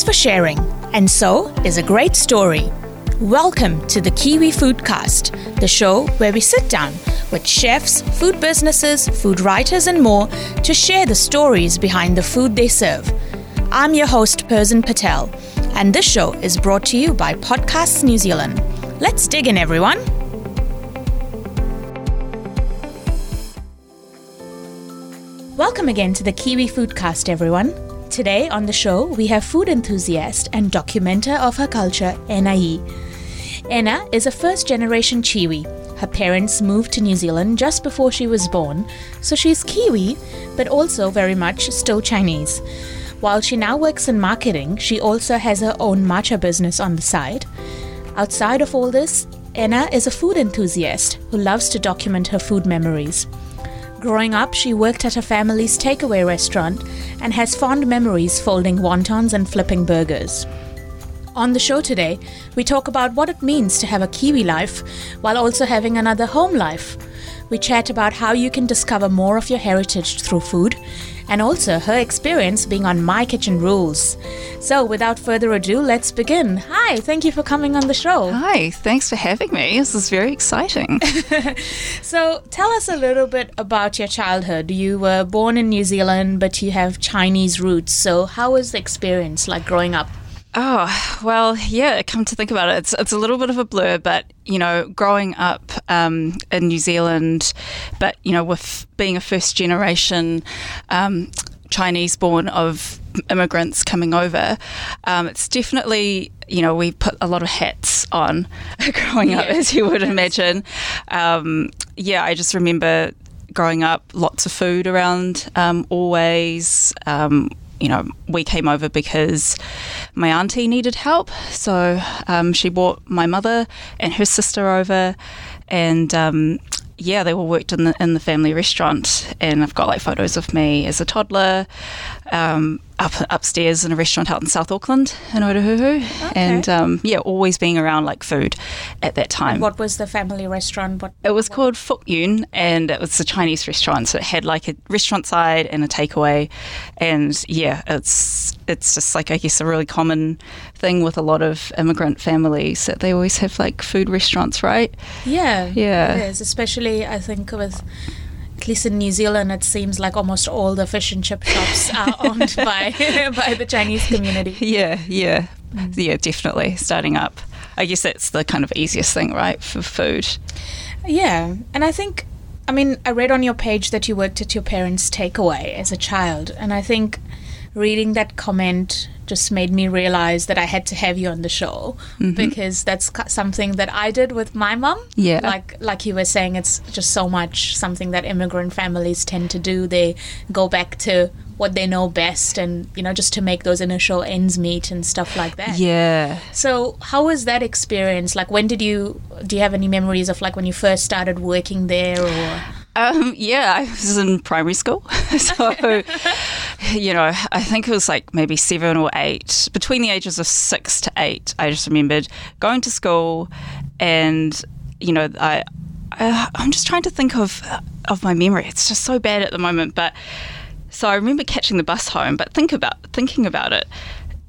is for sharing, and so is a great story. Welcome to the Kiwi Foodcast, the show where we sit down with chefs, food businesses, food writers, and more to share the stories behind the food they serve. I'm your host, Persin Patel, and this show is brought to you by Podcasts New Zealand. Let's dig in, everyone. Welcome again to the Kiwi Foodcast, everyone. Today on the show, we have food enthusiast and documenter of her culture, Enna Yi. Enna is a first generation Kiwi. Her parents moved to New Zealand just before she was born, so she's Kiwi, but also very much still Chinese. While she now works in marketing, she also has her own matcha business on the side. Outside of all this, Enna is a food enthusiast who loves to document her food memories. Growing up, she worked at her family's takeaway restaurant and has fond memories folding wontons and flipping burgers. On the show today, we talk about what it means to have a Kiwi life while also having another home life. We chat about how you can discover more of your heritage through food and also her experience being on My Kitchen Rules. So, without further ado, let's begin. Hi, thank you for coming on the show. Hi, thanks for having me. This is very exciting. so, tell us a little bit about your childhood. You were born in New Zealand, but you have Chinese roots. So, how was the experience like growing up? Oh, well, yeah, come to think about it, it's, it's a little bit of a blur, but, you know, growing up um, in New Zealand, but, you know, with being a first generation um, Chinese born of immigrants coming over, um, it's definitely, you know, we put a lot of hats on growing up, as you would imagine. Um, yeah, I just remember growing up, lots of food around um, always um, you know, we came over because my auntie needed help. So um, she brought my mother and her sister over, and um, yeah, they all worked in the in the family restaurant. And I've got like photos of me as a toddler. Um, up upstairs in a restaurant out in South Auckland in Otahuhu, okay. and um, yeah, always being around like food at that time. What was the family restaurant? What it was what? called Fuk Yun, and it was a Chinese restaurant, so it had like a restaurant side and a takeaway, and yeah, it's it's just like I guess a really common thing with a lot of immigrant families that they always have like food restaurants, right? Yeah, yeah, it is. Especially I think with at least in New Zealand, it seems like almost all the fish and chip shops are owned by by the Chinese community. Yeah, yeah, mm. yeah, definitely. Starting up, I guess that's the kind of easiest thing, right, for food. Yeah, and I think, I mean, I read on your page that you worked at your parents' takeaway as a child, and I think reading that comment just made me realize that I had to have you on the show mm-hmm. because that's something that I did with my mom. Yeah. Like like you were saying, it's just so much something that immigrant families tend to do. They go back to what they know best and you know just to make those initial ends meet and stuff like that yeah so how was that experience like when did you do you have any memories of like when you first started working there or um, yeah, I was in primary school. so, you know, I think it was like maybe seven or eight. Between the ages of six to eight, I just remembered going to school and, you know, I, I, I'm just trying to think of, of my memory. It's just so bad at the moment. But so I remember catching the bus home, but think about thinking about it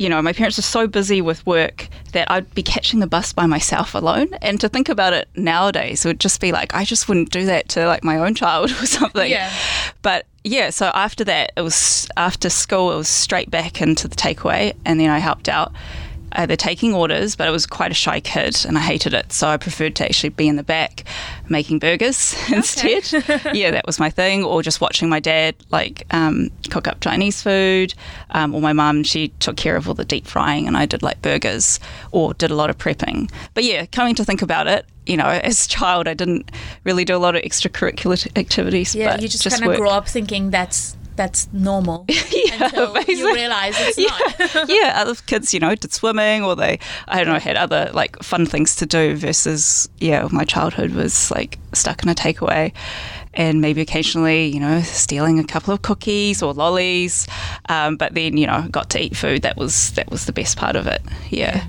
you know, my parents were so busy with work that I'd be catching the bus by myself alone. And to think about it nowadays, would just be like, I just wouldn't do that to like my own child or something. Yeah. But yeah, so after that, it was after school, it was straight back into the takeaway. And then I helped out either taking orders, but I was quite a shy kid and I hated it. So I preferred to actually be in the back making burgers instead. yeah, that was my thing. Or just watching my dad like um, cook up Chinese food. Um, or my mum, she took care of all the deep frying and I did like burgers or did a lot of prepping. But yeah, coming to think about it, you know, as a child, I didn't really do a lot of extracurricular activities. Yeah, you just, just kind of grew up thinking that's that's normal yeah, until basically. you realize it's yeah. not. yeah, other kids, you know, did swimming or they, I don't know, had other like fun things to do versus, yeah, my childhood was like stuck in a takeaway and maybe occasionally, you know, stealing a couple of cookies or lollies. Um, but then, you know, got to eat food. That was that was the best part of it. yeah. yeah.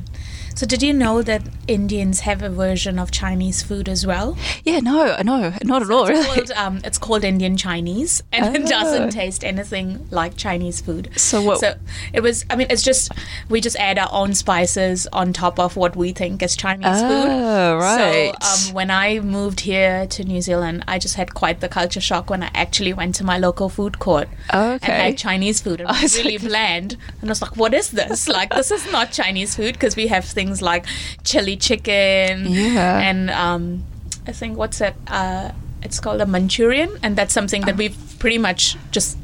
So, did you know that Indians have a version of Chinese food as well? Yeah, no, no, not at all. It's Really. called, um, it's called Indian Chinese, and it Oh. doesn't taste anything like Chinese food. So what- So it was. I mean, it's just we just add our own spices on top of what we think is Chinese food. Oh, right. So um, when I moved here to New Zealand, I just had quite the culture shock when I actually went to my local food court and Okay. had Chinese food. It I was see. really bland, and I was like, "What is this? Like, this is not Chinese food because we have things like chili chicken Yeah. and um, I think what's that? Uh, it's called a Manchurian, and that's something that we've pretty much just.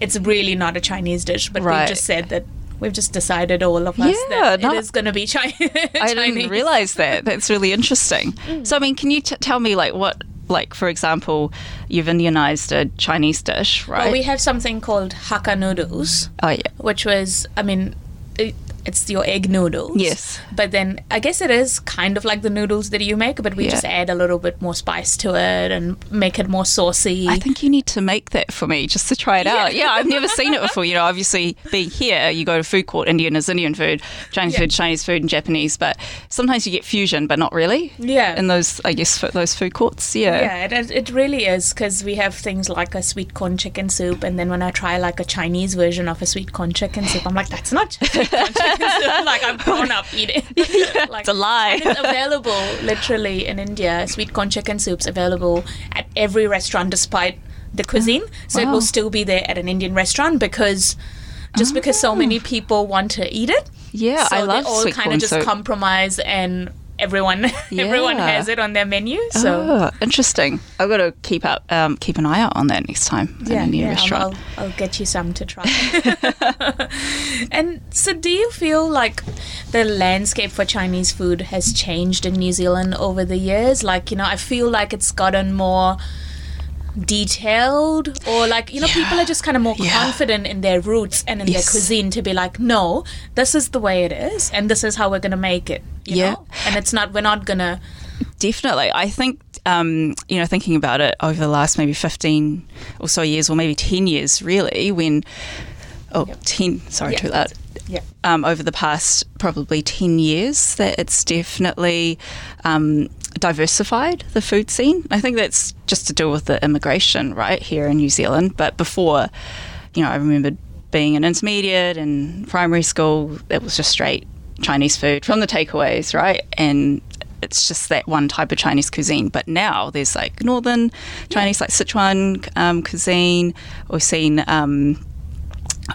It's really not a Chinese dish, but Right. we've just said that. We've just decided all of us Yeah, that no- it is going to be Chi- Chinese. I didn't realize that. That's really interesting. So, I mean, can you t- tell me, like, what, like, for example, you've Indianized a Chinese dish, right? Well, we have something called Hakka noodles, oh, yeah. which was, I mean, it, it's your egg noodles. Yes. But then I guess it is kind of like the noodles that you make, but we Yeah. just add a little bit more spice to it and make it more saucy. I think you need to make that for me just to try it out. Yeah. Yeah, I've never seen it before. You know, obviously being here, you go to food court, Indian is Indian food, Chinese Yeah. food, Chinese food, and Japanese. But sometimes you get fusion, but not really. Yeah. In those, I guess, those food courts. Yeah. Yeah, it, it really is because we have things like a sweet corn chicken soup, and then when I try like a Chinese version of a sweet corn chicken soup, I'm like, that's not sweet corn chicken soup. Like I've grown up eating. like, It's a lie. it's available literally in India. Sweet corn chicken soup's available at every restaurant, despite the cuisine. So it will still be there at an Indian restaurant because. Just because so ah. many people want to eat it, Yeah, so I love they all kind of just soup. compromise, and everyone everyone has it on their menu. So Oh, interesting. I've got to keep up, um, keep an eye out on that next time in a new I'll- restaurant. I'll, I'll get you some to try. and so, do you feel like the landscape for Chinese food has changed in New Zealand over the years? Like, you know, I feel like it's gotten more detailed or like you know people are just kind of more Yeah. confident in their roots and in their cuisine to be like no this is the way it is and this is how we're going to make it you Yeah. know and it's not we're not going to Definitely. I think, um, you know, thinking about it over the last maybe 15 or so years, or maybe 10 years, really, when, oh, 10, sorry, Yeah. too loud. yeah Um, over the past probably 10 years, that it's definitely um, diversified the food scene. I think that's just to do with the immigration, right, here in New Zealand. But before, you know, I remember being an intermediate and primary school, it was just straight Chinese food from the takeaways, right? And it's just that one type of Chinese cuisine. But now there's like northern Chinese, like Sichuan um, cuisine. We've seen. Um,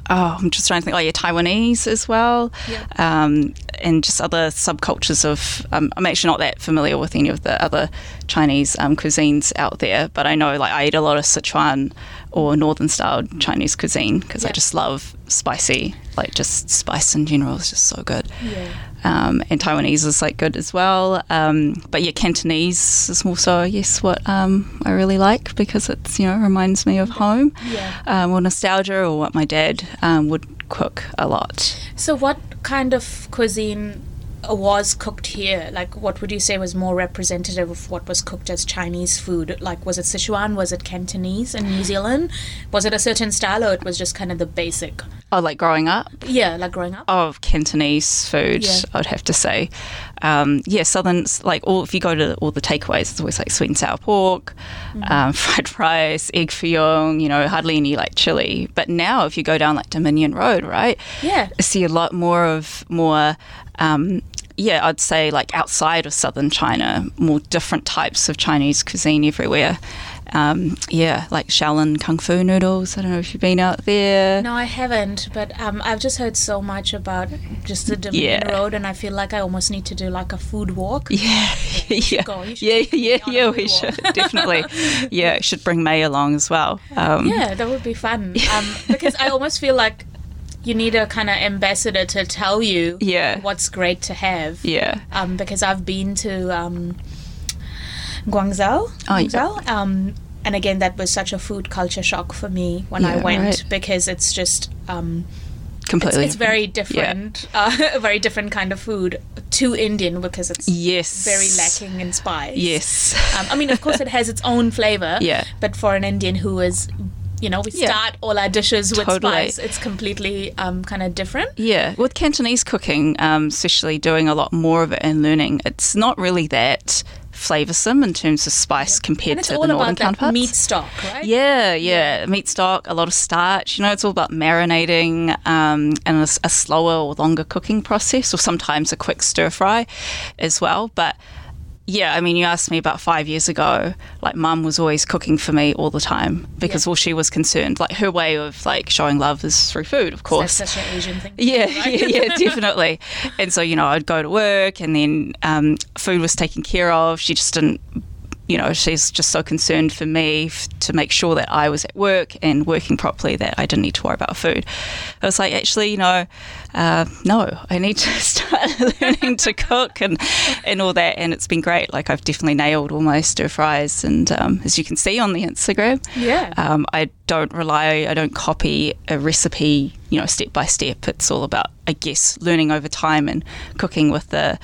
oh, I'm just trying to think, like yeah, Taiwanese as well, Yeah. um, and just other subcultures of. Um, I'm actually not that familiar with any of the other Chinese um, cuisines out there, but I know like I eat a lot of Sichuan or northern style Chinese cuisine because I just love spicy, like just spice in general is just so good. yeah Um, and Taiwanese is like good as well. Um, but yeah, Cantonese is more so, yes, what um, I really like because it's, you know, reminds me of home Yeah. um, or nostalgia or what my dad um, would cook a lot. So, what kind of cuisine was cooked here? Like, what would you say was more representative of what was cooked as Chinese food? Like, was it Sichuan? Was it Cantonese in New Zealand? Was it a certain style, or it was just kind of the basic? Oh, like growing up? Yeah, like growing up. Of Cantonese food, Yeah. I'd have to say. Um, yeah, southern, like all, if you go to all the takeaways, it's always like sweet and sour pork, Mm-hmm. um, fried rice, egg fillon, you know, hardly any like chili. But now if you go down like Dominion Road, right? Yeah. I see a lot more of more, um, yeah, I'd say like outside of southern China, more different types of Chinese cuisine everywhere. Um, yeah, like Shaolin Kung Fu noodles. I don't know if you've been out there. No, I haven't, but um, I've just heard so much about just the Dominion Yeah. Road, and I feel like I almost need to do like a food walk. Yeah, yeah, go. Yeah, yeah, yeah. We walk. should definitely. Yeah, should bring May along as well. Um, Yeah, that would be fun. Um, because I almost feel like you need a kind of ambassador to tell you Yeah. what's great to have. yeah, Um, because I've been to um, Guangzhou. Oh, yeah. Um, and again, that was such a food culture shock for me when I went right. because it's just um, it's, completely. it's very different. different, uh, a very different kind of food to Indian because it's Yes. very lacking in spice. Yes. Um, I mean, of course, it has its own flavor. Yeah. But for an Indian who is you know we Yeah. start all our dishes with Totally. spice. It's completely um, kind of different. Yeah, with Cantonese cooking, um, especially doing a lot more of it and learning, it's not really that flavoursome in terms of spice compared And it's to the northern counterparts. meat stock, right? Yeah, yeah, meat stock, a lot of starch. You know, it's all about marinating um, and a slower or longer cooking process, or sometimes a quick stir fry as well. But yeah, I mean, you asked me about five years ago. Like, mum was always cooking for me all the time because Yeah. all she was concerned, like, her way of like showing love is through food, of course. That's such an Asian thing. Yeah, yeah, yeah, definitely. And so, you know, I'd go to work and then um, food was taken care of. She just didn't, you know, she's just so concerned for me f- to make sure that I was at work and working properly that I didn't need to worry about food. I was like, actually, you know, uh, no, I need to start learning to cook and, and all that. And it's been great. Like, I've definitely nailed all my stir fries. And um, as you can see on the Instagram, Yeah. um, I don't rely, I don't copy a recipe, you know, step by step. It's all about, I guess, learning over time and cooking with the,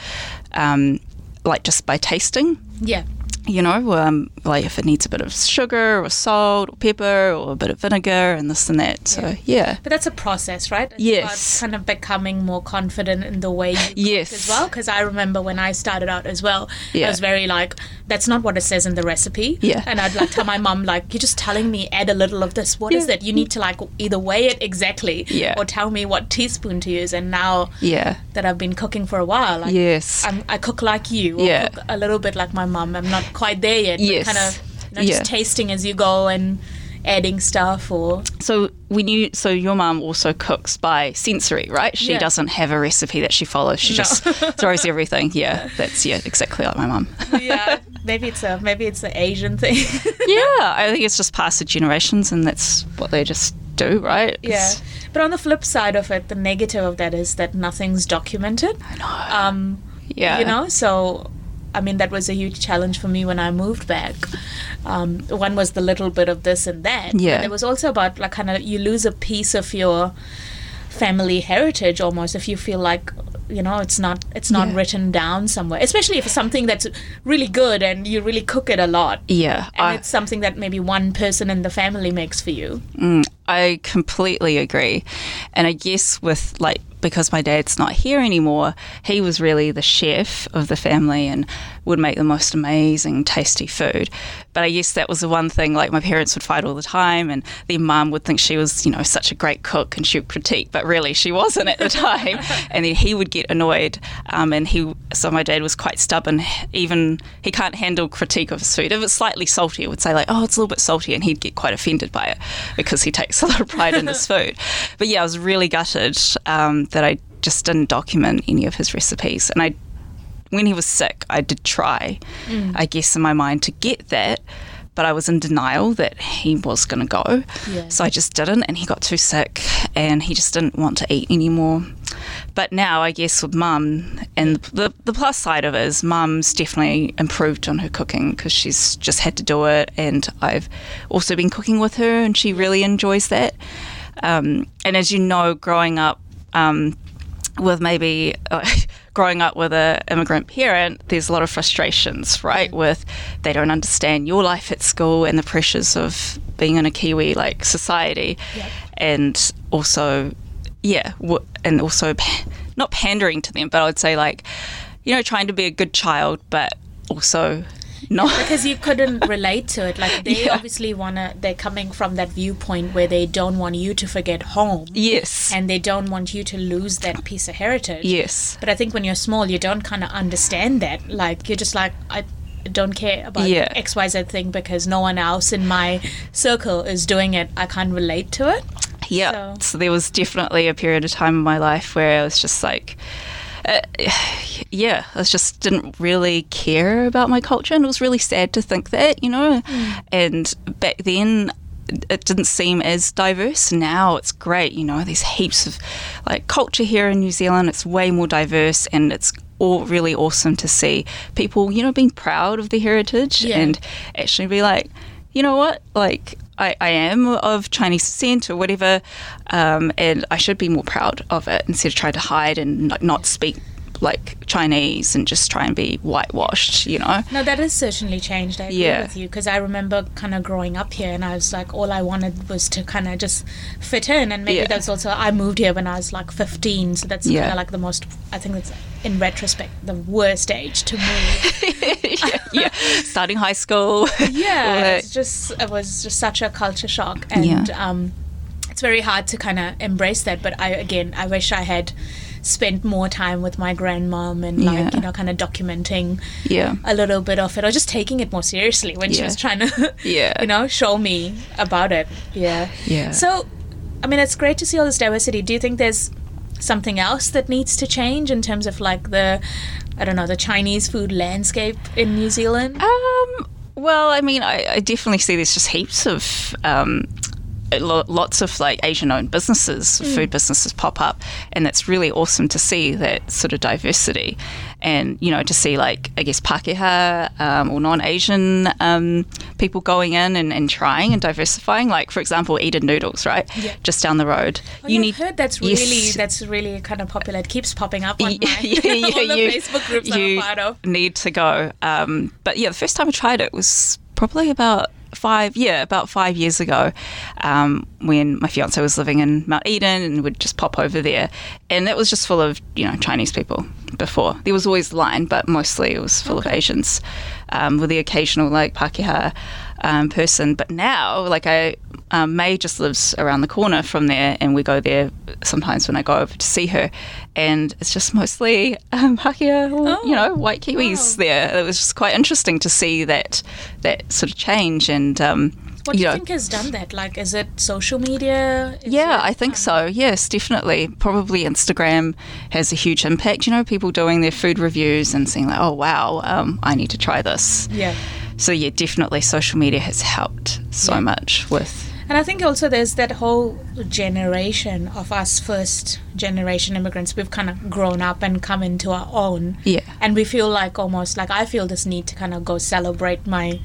um, like just by tasting. yeah. You know, um, like if it needs a bit of sugar or salt or pepper or a bit of vinegar and this and that. So yeah, But that's a process, right? It's Yes. Kind of becoming more confident in the way you cook Yes. as well. Because I remember when I started out as well, Yeah. I was very like, that's not what it says in the recipe. Yeah. And I'd like tell my mum, like, you're just telling me add a little of this. What is Yeah. it? You need to like either weigh it exactly Yeah. or tell me what teaspoon to use. And now yeah, that I've been cooking for a while, like, yes, I'm, I cook like you, or Yeah. a little bit like my mum. I'm not quite there yet. Yes. Kind of you know, Yeah. just tasting as you go and adding stuff or So when you, so your mom also cooks by sensory, right? She Yeah. doesn't have a recipe that she follows. She No. just throws everything. Yeah, that's yeah, exactly like my mom yeah, maybe it's a maybe it's an Asian thing. yeah, I think it's just passed the generations, and that's what they just do, right? yeah, It's- but on the flip side of it, the negative of that is that nothing's documented. I know. Um, yeah, you know, so I mean that was a huge challenge for me when I moved back. Um, one was the little bit of this and that. Yeah. And it was also about like kind of you lose a piece of your family heritage almost if you feel like you know it's not it's not Yeah. written down somewhere especially if it's something that's really good and you really cook it a lot yeah. and I, it's something that maybe one person in the family makes for you mm, I completely agree, and I guess with like because my dad's not here anymore, he was really the chef of the family and would make the most amazing, tasty food. But I guess that was the one thing. Like my parents would fight all the time, and their mum would think she was, you know, such a great cook, and she would critique, but really she wasn't at the time. and then he would get annoyed, um, and he. So my dad was quite stubborn. Even he can't handle critique of his food. If it's slightly salty, he would say like, "Oh, it's a little bit salty," and he'd get quite offended by it because he takes a lot of pride in his food. But yeah, I was really gutted um, that I just didn't document any of his recipes, and I when he was sick, I did try, I guess, in my mind to get that, but I was in denial that he was going to go. Yeah. So I just didn't, and he got too sick, and he just didn't want to eat anymore. But now, I guess, with mum, and the, the plus side of it is mum's definitely improved on her cooking because she's just had to do it, and I've also been cooking with her, and she really enjoys that. Um, and as you know, growing up, um, with maybe uh, growing up with an immigrant parent, there's a lot of frustrations, right? Mm. With they don't understand your life at school and the pressures of being in a Kiwi like society, Yep. and also, yeah, w- and also pa- not pandering to them, but I would say like, you know, trying to be a good child, but also not. because you couldn't relate to it like they Yeah. obviously want to they're coming from that viewpoint where they don't want you to forget home yes. and they don't want you to lose that piece of heritage yes. But I think when you're small, you don't kind of understand that. Like you're just like I don't care about Yeah. X Y Z thing because no one else in my circle is doing it. I can't relate to it. Yeah. So- So. there was definitely a period of time in my life where I was just like, uh, yeah, I just didn't really care about my culture, and it was really sad to think that, you know. And back then, it didn't seem as diverse. Now it's great, you know. There's heaps of like culture here in New Zealand. It's way more diverse, and it's all really awesome to see people, you know, being proud of their heritage Yeah. and actually be like, you know what, like. I, I am of Chinese descent or whatever, um, and I should be more proud of it instead of trying to hide and not, not speak like Chinese and just try and be whitewashed, you know. No, that has certainly changed. I agree Yeah. with you because I remember kind of growing up here, and I was like, all I wanted was to kind of just fit in, and maybe Yeah. that's also I moved here when I was like 15, so that's Yeah. kind of like the most. I think that's in retrospect the worst age to move. yeah, yeah. Starting high school. yeah, it's just it was just such a culture shock, and um, it's very hard to kind of embrace that. But I again, I wish I had spent more time with my grandmom and like Yeah. you know kind of documenting yeah. a little bit of it or just taking it more seriously when she was trying to Yeah. you know show me about it yeah Yeah. so i mean it's great to see all this diversity do you think there's something else that needs to change in terms of like the i don't know the chinese food landscape in new zealand Um, well, I mean, I, I definitely see there's just heaps of um, lo- lots of like Asian-owned businesses, food businesses pop up, and that's really awesome to see that sort of diversity, and you know, to see like I guess Pakeha um, or non-Asian um, people going in and, and trying and diversifying. Like for example, Eden Noodles, right? Yeah. Just down the road. Oh, yeah, I've heard that's really Yes. that's really kind of popular. It keeps popping up on my yeah, yeah, all the you, Facebook groups you I'm part of. need to go. Um, but yeah, the first time I tried it was probably about five, yeah, about five years ago, um, when my fiance was living in Mount Eden and would just pop over there, and it was just full of you know Chinese people. Before there was always line, but mostly it was full of Asians, um, with the occasional like Pakeha um, person. But now, like I. Um, May just lives around the corner from there, and we go there sometimes when I go over to see her. And it's just mostly um, Pakeha, or, you know, white Kiwis wow. there. It was just quite interesting to see that that sort of change. And um, What do you you know, think has done that? Like, is it social media? Is yeah, it, I think um, so. Yes, definitely. Probably Instagram has a huge impact. You know, people doing their food reviews and saying like, "Oh wow, um, I need to try this." Yeah. So yeah, definitely social media has helped so Yeah. much with. And I think also there's that whole generation of us first generation immigrants. We've kind of grown up and come into our own. Yeah. And we feel like almost like I feel this need to kind of go celebrate my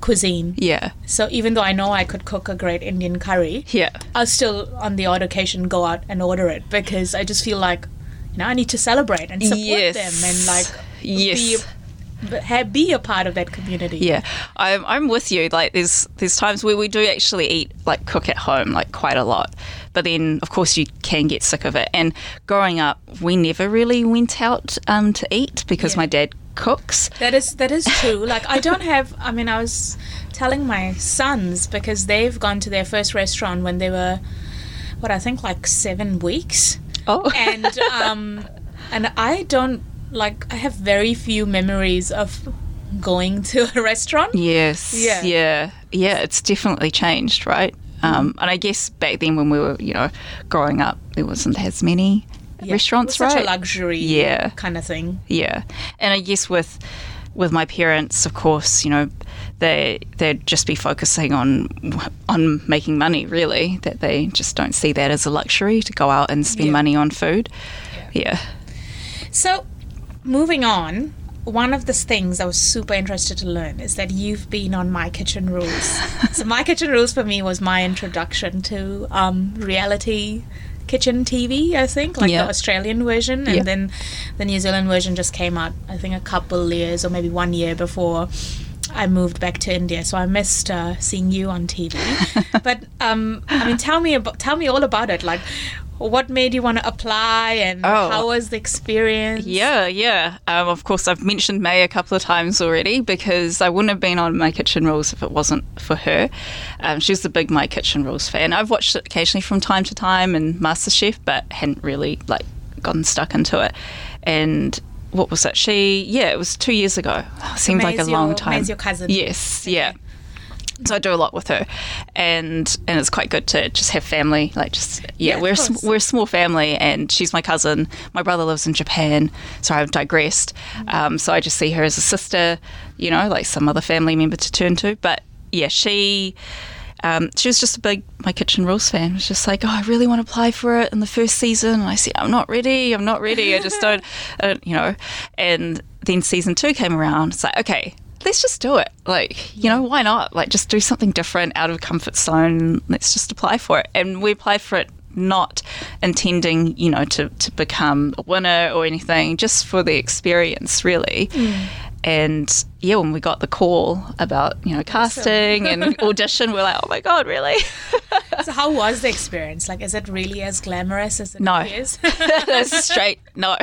cuisine. Yeah, So even though I know I could cook a great Indian curry, yeah, I'll still on the odd occasion go out and order it because I just feel like you know I need to celebrate and support Yes. them and like Yes. be b- ha- be a part of that community. Yeah, I'm, I'm with you. Like, there's there's times where we do actually eat like cook at home like quite a lot, but then of course you can get sick of it. And growing up, we never really went out um, to eat because Yeah. my dad cooks. That is that is true. Like I don't have. I mean, I was telling my sons because they've gone to their first restaurant when they were, what I think like seven weeks, Oh, and um, and I don't like. I have very few memories of going to a restaurant. yes, Yeah. yeah, yeah. It's definitely changed, right? Um, and I guess back then when we were, you know, growing up, there wasn't as many Yeah, restaurants, right? Such a luxury, Yeah. kind of thing. Yeah, and I guess with with my parents, of course, you know, they they'd just be focusing on on making money. Really, that they just don't see that as a luxury to go out and spend Yeah. money on food. Yeah. So, moving on, one of the things I was super interested to learn is that you've been on My Kitchen Rules. so, My Kitchen Rules for me was my introduction to um, reality kitchen TV, I think, like Yeah. the Australian version. And Yeah. then the New Zealand version just came out, I think, a couple years or maybe one year before. I moved back to India, so I missed uh, seeing you on TV. but um, I mean, tell me about, tell me all about it. Like, what made you want to apply, and Oh. how was the experience? Yeah, yeah. Um, of course, I've mentioned May a couple of times already because I wouldn't have been on My Kitchen Rules if it wasn't for her. Um, she's the big My Kitchen Rules fan. I've watched it occasionally from time to time and MasterChef, but hadn't really like gotten stuck into it. And what was it? She, yeah, it was two years ago. Oh, seems like a long time. May's your cousin. Yes, yeah. So I do a lot with her, and and it's quite good to just have family. Like just yeah, Yeah, we're sm- we're a small family, and she's my cousin. My brother lives in Japan, so I've digressed. Um, so I just see her as a sister, you know, like some other family member to turn to. But yeah, she. Um, she was just a big My Kitchen Rules fan. Was just like, oh, I really want to apply for it in the first season. And I said, I'm not ready. I'm not ready. I just don't, I don't you know. And then season two came around. It's like, okay, let's just do it. Like, you know, why not? Like, just do something different out of comfort zone. Let's just apply for it. And we applied for it not intending, you know, to, to become a winner or anything, just for the experience, really. Mm. And yeah, when we got the call about, you know, casting and audition, we're like, oh my God, really? So how was the experience? Like, is it really as glamorous as it No. That's straight. No,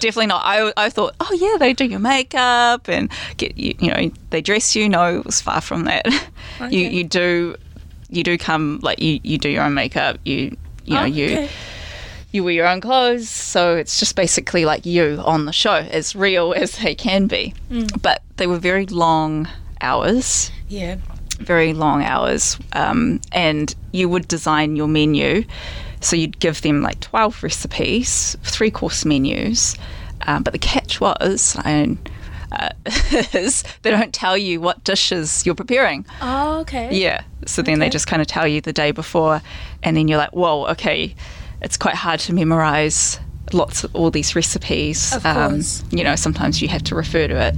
definitely not. I, I thought, oh yeah, they do your makeup and get you, you know, they dress you. No, it was far from that. You Okay. you do you do come like you you do your own makeup. You you know Oh, okay. you wear your own clothes. So it's just basically like you on the show, as real as they can be. Mm. But they were very long hours Yeah. very long hours, um, and you would design your menu. So you'd give them like 12 recipes, three course menus. Um, but the catch was, and uh, is they don't tell you what dishes you're preparing. Oh, okay. Yeah. So then they just kind of tell you the day before, and then you're like, whoa, okay, it's quite hard to memorize lots of all these recipes. Um, Of course. you know, sometimes you have to refer to it.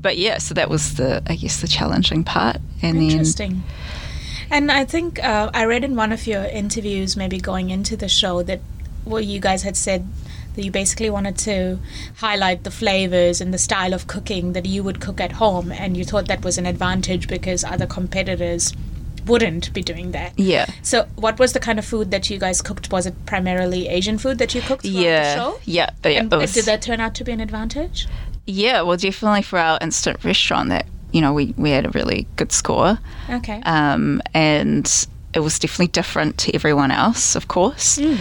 But yeah, so that was the, I guess, the challenging part. And then Interesting. And I think uh, I read in one of your interviews, maybe going into the show, that well, you guys had said that you basically wanted to highlight the flavors and the style of cooking that you would cook at home, and you thought that was an advantage because other competitors wouldn't be doing that. Yeah. So, what was the kind of food that you guys cooked? Was it primarily Asian food that you cooked Yeah. the show? Yeah. yeah And was- did that turn out to be an advantage? yeah. Well, definitely for our instant restaurant, that you know we we had a really good score, Okay. um, and it was definitely different to everyone else, of course. Mm.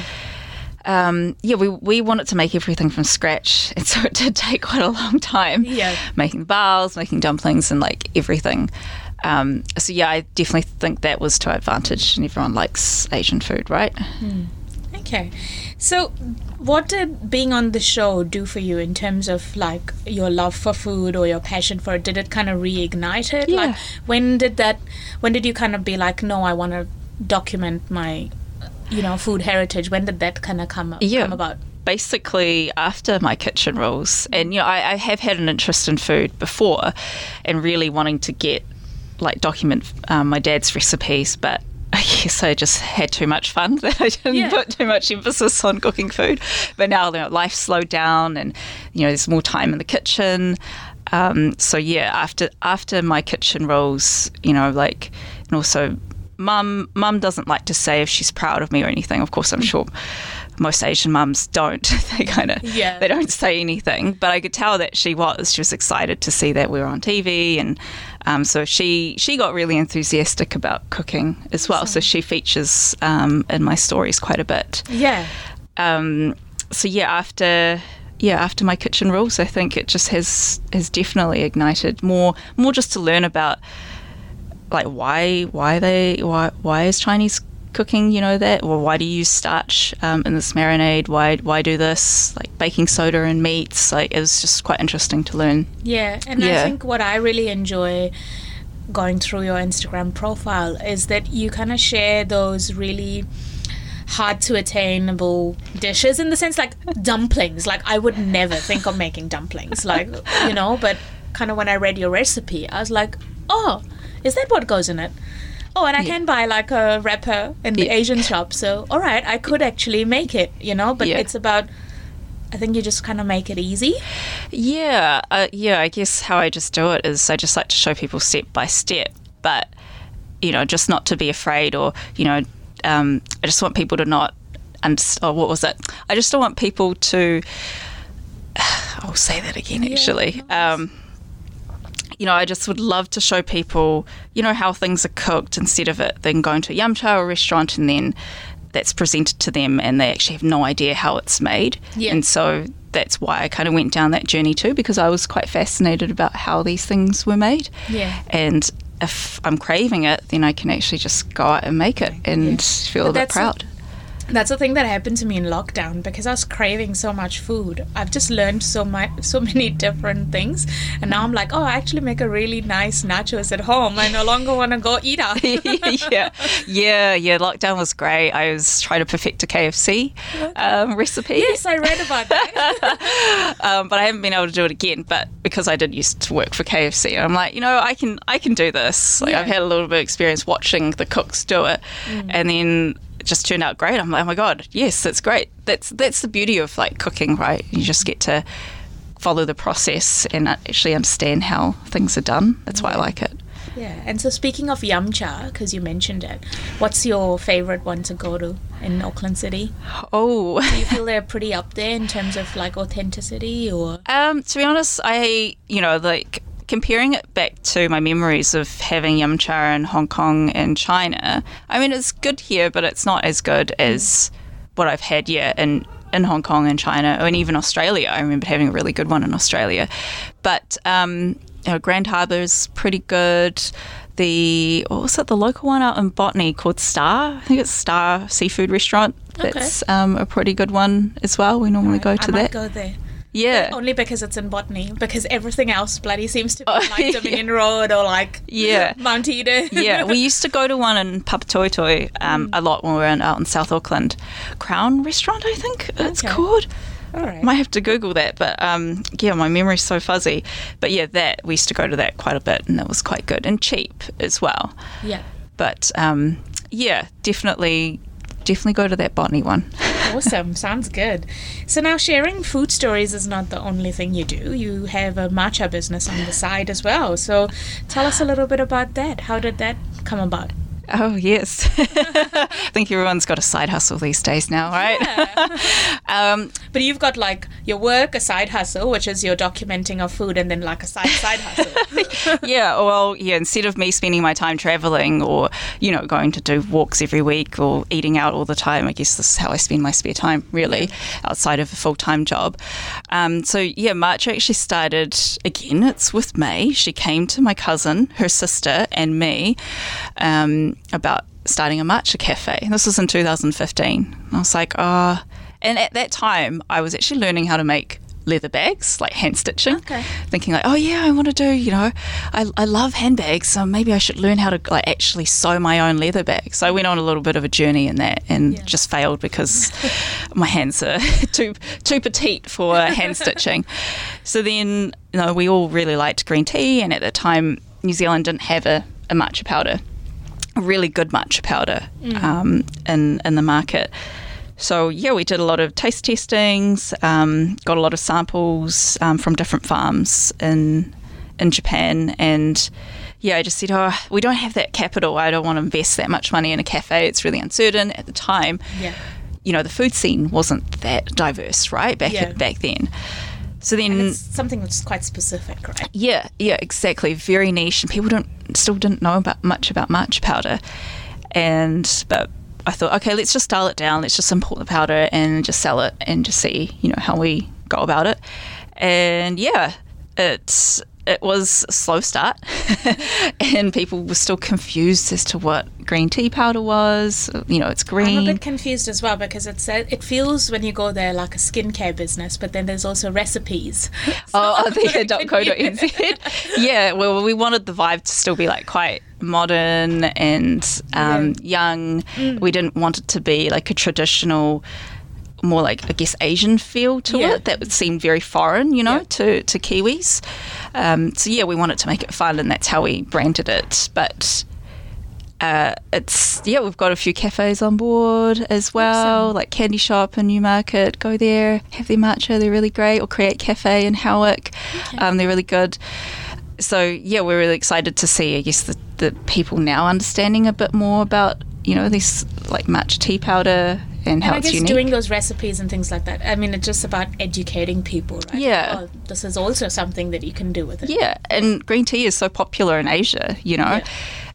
Um, yeah, we we wanted to make everything from scratch, and so it did take quite a long time. Yeah. making bowls, making dumplings, and like everything. Um, so yeah, I definitely think that was to our advantage, and everyone likes Asian food, right? Okay. So, what did being on the show do for you in terms of like your love for food or your passion for it? Did it kind of reignite it? Like, Yeah. when did that, when did you kind of be like, no, I want to document my, you know, food heritage? When did that kind of come, up? Yeah. come about? basically after my kitchen rules and you know I, I have had an interest in food before and really wanting to get like document um, my dad's recipes but I guess I just had too much fun that I didn't Yeah. put too much emphasis on cooking food. But now you know, life slowed down, and you know there's more time in the kitchen. Um, so yeah, after after my kitchen rules, you know, like and also mum mum doesn't like to say if she's proud of me or anything. Of course, I'm sure most Asian mums don't. they kind of Yeah. they don't say anything. But I could tell that she was. She was excited to see that we were on TV, and um, so she she got really enthusiastic about cooking as well. So she features um, in my stories quite a bit. Yeah. Um, so yeah, after yeah after my kitchen rules, I think it just has has definitely ignited more more just to learn about like why why they why why is Chinese cooking you know that? Or why do you use starch um, in this marinade? Why why do this? Like baking soda and meats? Like it was just quite interesting to learn. Yeah, and I think what I really enjoy going through your Instagram profile is that you kind of share those really hard to attainable dishes in the sense like dumplings. Like I would never think of making dumplings, like you know, but kind of when I read your recipe, I was like, oh, is that what goes in it? Oh, and I can buy like a wrapper in the. Asian shop. So, all right, I could actually make it, you know, but it's about, I think you just kind of make it easy. Yeah, uh, yeah. I guess how I just do it is I just like to show people step by step, but you know, just not to be afraid, or you know, um, I just want people to not. And oh, what was it? I just don't want people to. I'll say that again. Yeah, Actually, nice. um, you know, I just would love to show people, you know, how things are cooked instead of it then going to a yum cha or restaurant and then that's presented to them and they actually have no idea how it's made. Yeah. And so that's why I kind of went down that journey too because I was quite fascinated about how these things were made. Yeah. And if I'm craving it, then I can actually just go out and make it and Yeah. feel But a bit a- proud. That's the thing that happened to me in lockdown because I was craving so much food. I've just learned so much, so many different things, and now I'm like, oh, I actually make a really nice nachos at home. I no longer want to go eat out. yeah, yeah, yeah. Lockdown was great. I was trying to perfect a KFC um, recipe. yes, I read about that. um, but I haven't been able to do it again. But because I did used to work for KFC, I'm like, you know, I can I can do this. Like Yeah. I've had a little bit of experience watching the cooks do it, and then just turned out great. I'm like, oh my god, yes, that's great. That's that's the beauty of like cooking, right? You just get to follow the process and actually understand how things are done. That's why I like it. Yeah. And so speaking of yum cha, because you mentioned it, what's your favorite one to go to in Auckland City? Oh, Do you feel they're pretty up there in terms of like authenticity or? Um, to be honest, I you know like comparing it back to my memories of having yum cha in Hong Kong and China. I mean, it's good here, but it's not as good as what I've had yet in in Hong Kong and China, and even Australia. I remember having a really good one in Australia, but um, you know, Grand Harbour's pretty good. The what was it? The local one out in Botany called Star. I think it's Star Seafood Restaurant. Okay. That's um, a pretty good one as well. We normally go I to might that. go there. Yeah. Only because it's in Botany, because everything else bloody seems to be Oh, like yeah. Dominion Road or like Yeah. Mount Eden. yeah, we used to go to one in Papatoetoe um, a lot when we were in, out in South Auckland. Crown Restaurant, I think it's called. All right. Might have to Google that, but um, yeah, my memory's so fuzzy. But yeah, that we used to go to that quite a bit, and that was quite good and cheap as well. yeah. But um, yeah, definitely, definitely go to that botany one. Awesome. Sounds good. So now sharing food stories is not the only thing you do. You have a matcha business on the side as well. So tell us a little bit about that. How did that come about? Oh yes, I think everyone's got a side hustle these days now, right? um, But you've got like your work, a side hustle, which is your documenting of food, and then like a side side hustle. yeah, well, yeah, instead of me spending my time traveling or, you know, going to do walks every week or eating out all the time, I guess this is how I spend my spare time, really, outside of a full time job. Um, so, yeah, March actually started again. It's with May. She came to my cousin, her sister, and me um, about starting a matcha cafe. This was in 2015. I was like, oh, and at that time, I was actually learning how to make leather bags, like hand stitching Okay. thinking like, oh yeah, I want to do, you know, I, I love handbags, so maybe I should learn how to like actually sew my own leather bag. So I went on a little bit of a journey in that and Yeah. just failed because my hands are too too petite for hand stitching. So then, you know, we all really liked green tea, and at the time, New Zealand didn't have a, a matcha powder, really good matcha powder um, in in the market. So yeah, we did a lot of taste testings, um, got a lot of samples um, from different farms in in Japan, and yeah, I just said, oh, we don't have that capital. I don't want to invest that much money in a cafe. It's really uncertain at the time. yeah. You know, the food scene wasn't that diverse, right? Back Yeah. back then. So then, something that's quite specific, right? yeah, yeah, exactly. Very niche, and people don't still didn't know about much about matcha powder. And but I thought, okay, let's just dial it down. Let's just import the powder and just sell it, and just see, you know, how we go about it. And yeah, it's it was a slow start, and people were still confused as to what green tea powder was. You know, it's green. I'm a bit confused as well because it's a, it feels when you go there like a skincare business, but then there's also recipes. Oh, oh very the .co.nz. yeah, well, we wanted the vibe to still be like quite modern and um, young. We didn't want it to be like a traditional, more like I guess Asian feel to Yeah. it. That would seem very foreign, you know, Yeah. to to Kiwis. Um, so yeah, we wanted to make it fun, and that's how we branded it. But uh, it's yeah, we've got a few cafes on board as well, like Candy Shop and Newmarket. Go there, have their matcha. They're really great. Or Create Cafe in Howick. Um, they're really good. So yeah, we're really excited to see. I guess the, the people now understanding a bit more about you know this like matcha tea powder and how And I it's guess unique. doing those recipes and things like that. I mean, it's just about educating people, right? Yeah. Oh, this is also something that you can do with it. Yeah, and green tea is so popular in Asia, you know, Yeah.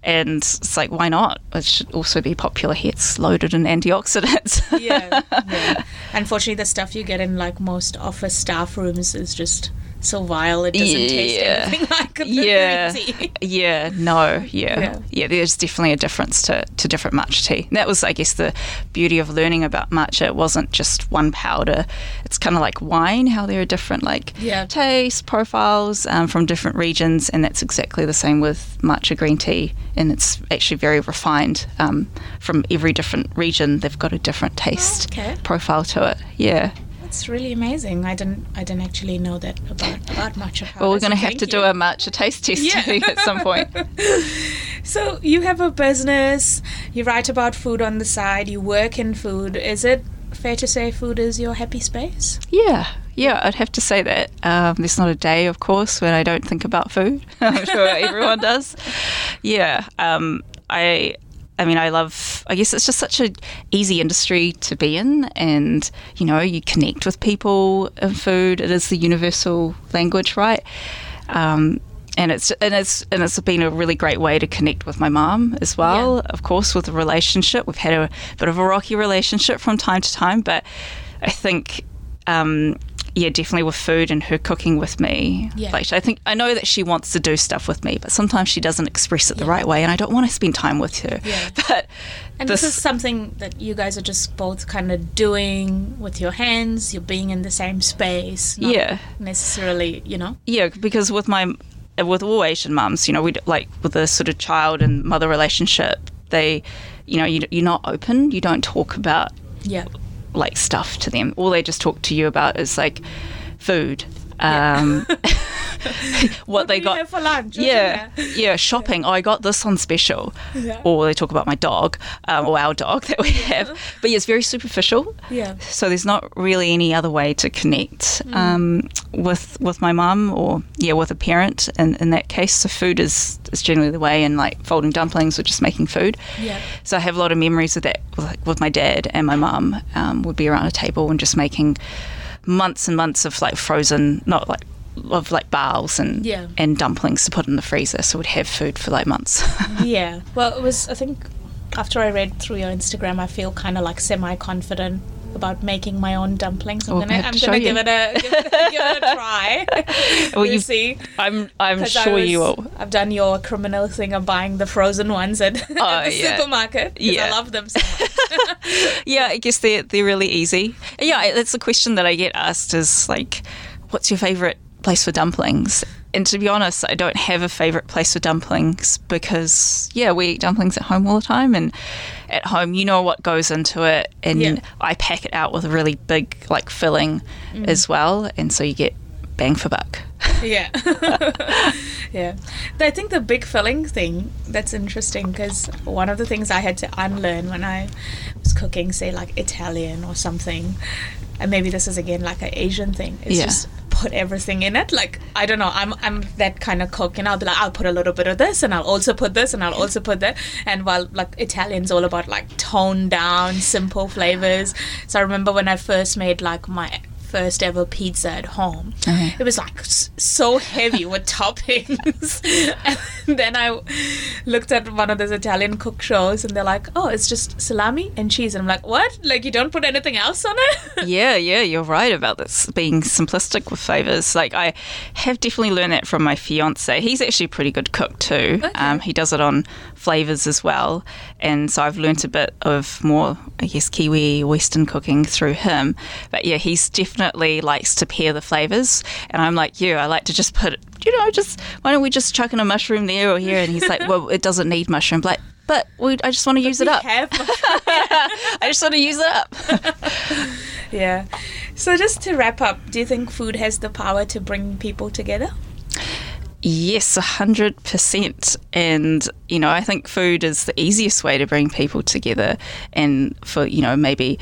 and it's like why not? It should also be popular here. It's loaded in antioxidants. yeah, yeah. Unfortunately, the stuff you get in like most office staff rooms is just so vile. It doesn't taste anything like the yeah, tea. yeah, no, yeah. Yeah. yeah, There's definitely a difference to, to different matcha tea. And that was, I guess, the beauty of learning about matcha. It wasn't just one powder. It's kind of like wine, how there are different like Yeah. taste profiles um, from different regions, and that's exactly the same with matcha green tea. And it's actually very refined um, from every different region. They've got a different taste okay. profile to it. Yeah. That's really amazing. I didn't. I didn't actually know that about about matcha powder. Well, we're going to so have to you. do a matcha taste test Yeah. at some point. So you have a business, you write about food on the side, you work in food. Is it fair to say food is your happy space? Yeah, yeah, I'd have to say that. Um, there's not a day, of course, when I don't think about food. I'm sure everyone does. Yeah, um, I. I mean, I love. I guess it's just such an easy industry to be in, and you know, you connect with people in food. It is the universal language, right? Um, and it's and it's and it's been a really great way to connect with my mom as well. Yeah. Of course, with the relationship, we've had a bit of a rocky relationship from time to time, but I think. Um, yeah, definitely with food and her cooking with me. Yeah. Like I think I know that she wants to do stuff with me, but sometimes she doesn't express it the right way, and I don't want to spend time with her. Yeah. But And this, is something that you guys are just both kind of doing with your hands. You're being in the same space. Not Yeah. Necessarily, you know. yeah, because with my with all Asian mums, you know, we like with the sort of child and mother relationship, they, you know, you, you're not open. You don't talk about Yeah. Like stuff to them. All they just talk to you about is like food. Um, what, they got for lunch? What's Yeah, yeah, shopping. Oh, I got this on special. Yeah. Or they talk about my dog um, or our dog that we have. But yeah, it's very superficial. Yeah. So there's not really any other way to connect um, with with my mum or yeah with a parent. And in that case, so food is is generally the way. And like folding dumplings or just making food. Yeah. So I have a lot of memories of that with, like, with my dad and my mum. Um, would be around a table and just making months and months of like frozen, not like of like bowls and Yeah. and dumplings to put in the freezer, so we'd have food for like months. yeah. Well, it was. I think after I read through your Instagram, I feel kind of like semi-confident about making my own dumplings. I'm Oh, gonna, I'm gonna give it a give it, give it a try. Well, we'll you- see. I'm I'm sure you will. I've done your criminal thing of buying the frozen ones at, at Oh, the yeah. supermarket. Yeah. I love them so much. Yeah, I guess they're they're really easy. Yeah, that's a question that I get asked is like, what's your favorite place for dumplings? And to be honest, I don't have a favorite place for dumplings because yeah, we eat dumplings at home all the time, and at home you know what goes into it, and Yeah. I pack it out with a really big like filling mm. as well, and so you get bang for buck. yeah. yeah. I think the big filling thing, that's interesting because one of the things I had to unlearn when I was cooking, say, like Italian or something, and maybe this is again like an Asian thing, It's Yeah. just put everything in it. Like, I don't know, I'm, I'm that kind of cook, and I'll be like, I'll put a little bit of this, and I'll also put this, and I'll also put that. And while like Italian's all about like toned down, simple flavors. So I remember when I first made like my first ever pizza at home. Okay. It was like so heavy with toppings. and then I looked at one of those Italian cook shows and they're like, oh, it's just salami and cheese. And I'm like, what? Like, you don't put anything else on it? yeah, yeah, you're right about this being simplistic with flavors. Like I have definitely learned that from my fiance. He's actually a pretty good cook too. Um, he does it on flavors as well, and so I've learnt a bit of more, I guess, Kiwi Western cooking through him. But yeah, he's definitely likes to pair the flavors, and I'm like you. I like to just put, you know, just why don't we just chuck in a mushroom there or here? And he's like, well, it doesn't need mushroom. Like, but we, I just want to use it up. I just want to use it up. yeah. So just to wrap up, do you think food has the power to bring people together? Yes, a hundred percent. And you know, I think food is the easiest way to bring people together, and for you know maybe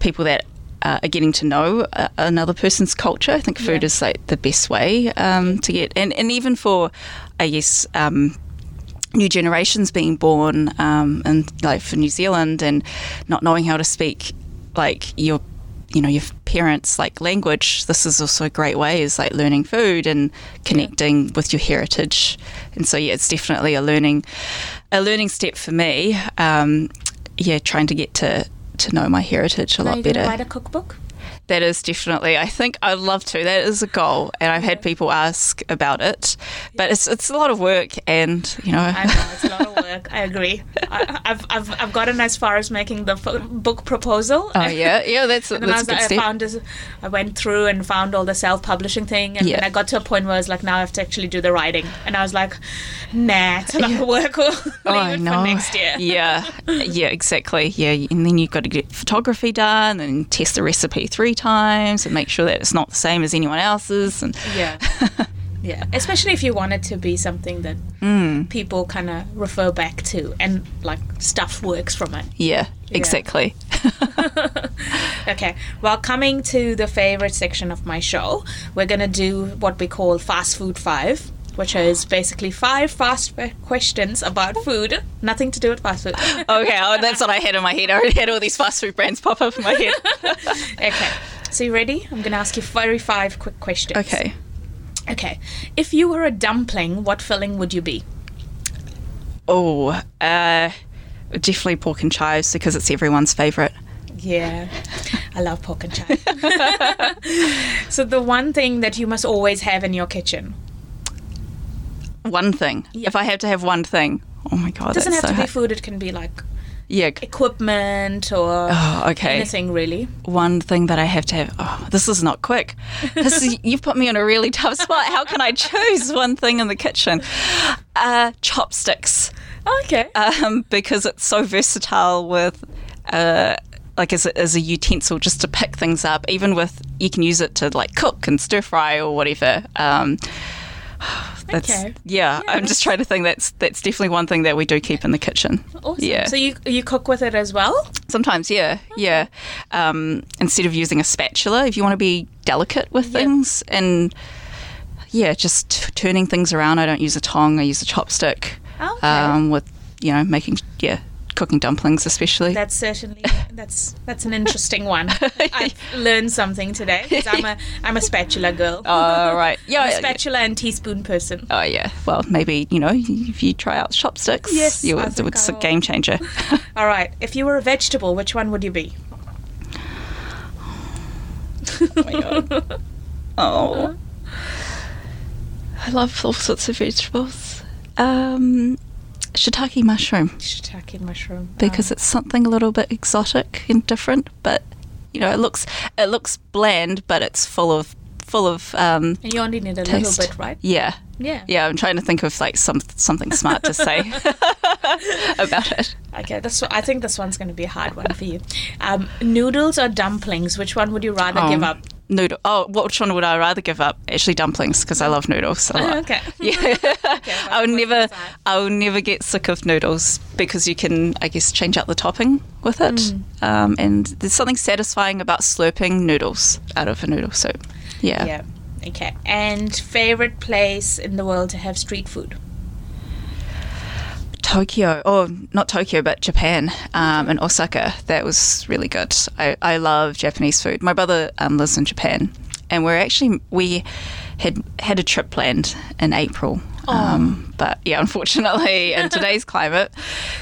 people that uh, are getting to know uh, another person's culture. I think food Yeah. is like the best way um, to get, and and even for, I guess. Um, New generations being born, um, and like for New Zealand, and not knowing how to speak like your you know your parents like language this is also a great way is like learning food and connecting with your heritage. And so yeah it's definitely a learning a learning step for me. Um, yeah trying to get to to know my heritage a Are lot you going to better. write a cookbook? That is definitely i think i'd love to that is a goal and i've had people ask about it but it's it's a lot of work and you know I know it's a lot of work. I agree. I, I've, I've I've gotten as far as making the book proposal. oh yeah yeah that's, And I, that's was, a good I step found this, I went through and found all the self-publishing thing, and Yeah. then I got to a point where I was like, now I have to actually do the writing, and I was like, nah, it's a lot of work. We'll Oh, I for next year. yeah, yeah, exactly. Yeah, and then you've got to get photography done and test the recipe three times and make sure that it's not the same as anyone else's. And Yeah. Yeah, especially if you want it to be something that Mm. people kind of refer back to and like stuff works from it. Yeah, exactly. Okay, well, coming to the favorite section of my show, we're gonna do what we call Fast Food 5. Which is basically five fast fa- questions about food, nothing to do with fast food. Okay, oh, that's what I had in my head. I already had all these fast food brands pop up in my head. okay, so you ready? I'm gonna ask you very five quick questions. Okay. Okay, if you were a dumpling, what filling would you be? Oh, uh, definitely pork and chives because it's everyone's favourite. Yeah, I love pork and chives. so the one thing that you must always have in your kitchen One thing. Yeah. If I have to have one thing, oh my god, it doesn't have so to be food. It can be like Yeah. equipment or Oh, okay. anything really. One thing that I have to have. Oh, this is not quick. This is, you've put me in a really tough spot. How can I choose one thing in the kitchen? Uh, chopsticks. Okay. um, because it's so versatile with uh, like as a, as a utensil just to pick things up even with you can use it to like cook and stir fry or whatever um, that's Okay. yeah, Yeah, i'm just trying to think that's that's definitely one thing that we do keep in the kitchen awesome. yeah So you you cook with it as well? sometimes yeah yeah um, instead of using a spatula if you want to be delicate with Yeah. things and yeah just t- turning things around i don't use a tong i use a chopstick Okay. um, with you know making yeah cooking dumplings especially That's certainly that's that's an interesting one. I've learned something today. I'm a I'm a spatula girl. oh right yeah I'm a yeah. spatula and teaspoon person. oh yeah well maybe you know if you try out chopsticks Yes, you, I it's, I a game changer All right. If you were a vegetable, which one would you be? oh i love all sorts of vegetables um shiitake mushroom Shiitake mushroom. because Um, it's something a little bit exotic and different but you know it looks it looks bland but it's full of full of um and you only need a taste. little bit, right? yeah Yeah. yeah i'm trying to think of like some something smart to say about it Okay. This I think this one's going to be a hard one for you. Um, noodles or dumplings? Which one would you rather give Um, up? Noodle. Oh, which one would I rather give up? Actually, dumplings because I love noodles a lot. okay. Yeah, well, I would what's never. I will never get sick of noodles because you can, I guess, change out the topping with it, Mm. um, and there's something satisfying about slurping noodles out of a noodle soup. Yeah. Yeah. Okay. And favorite place in the world to have street food? Tokyo, or not Tokyo, but Japan um, and Osaka. That was really good. I, I love Japanese food. My brother um, lives in Japan, and we're actually we had had a trip planned in April. Um, but yeah, unfortunately, in today's climate,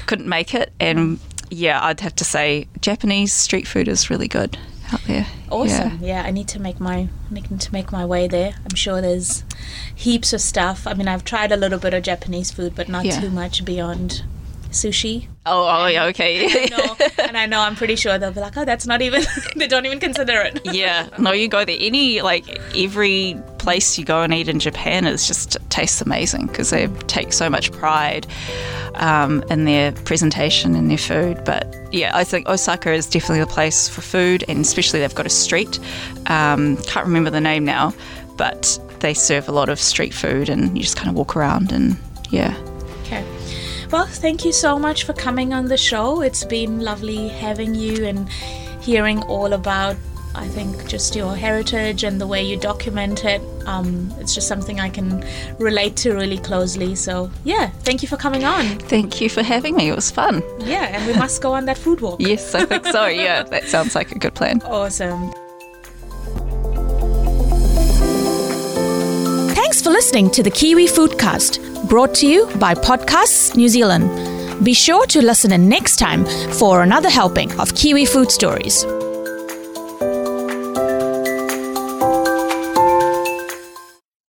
couldn't make it. And yeah, I'd have to say Japanese street food is really good out there. Awesome. Yeah. I need to make my need to make my way there. I'm sure there's heaps of stuff. I mean, I've tried a little bit of Japanese food, but not Yeah. too much beyond sushi. Oh, oh yeah, okay. No, and I know I'm pretty sure they'll be like, "Oh, that's not even." they don't even consider it. yeah, no, you go there. Any like every place you go and eat in Japan is just tastes amazing because they take so much pride um, in their presentation and their food. But yeah, I think Osaka is definitely the place for food, and especially they've got a street. Um, can't remember the name now, but they serve a lot of street food, and you just kind of walk around and yeah. Okay. Well, thank you so much for coming on the show. It's been lovely having you and hearing all about, I think, just your heritage and the way you document it. Um, it's just something I can relate to really closely. So, yeah, thank you for coming on. Thank you for having me. It was fun. Yeah, and we must go on that food walk. Yes, I think so. Yeah, that sounds like a good plan. Awesome. Thanks for listening to the Kiwi Foodcast, brought to you by Podcasts New Zealand. Be sure to listen in next time for another helping of Kiwi food stories.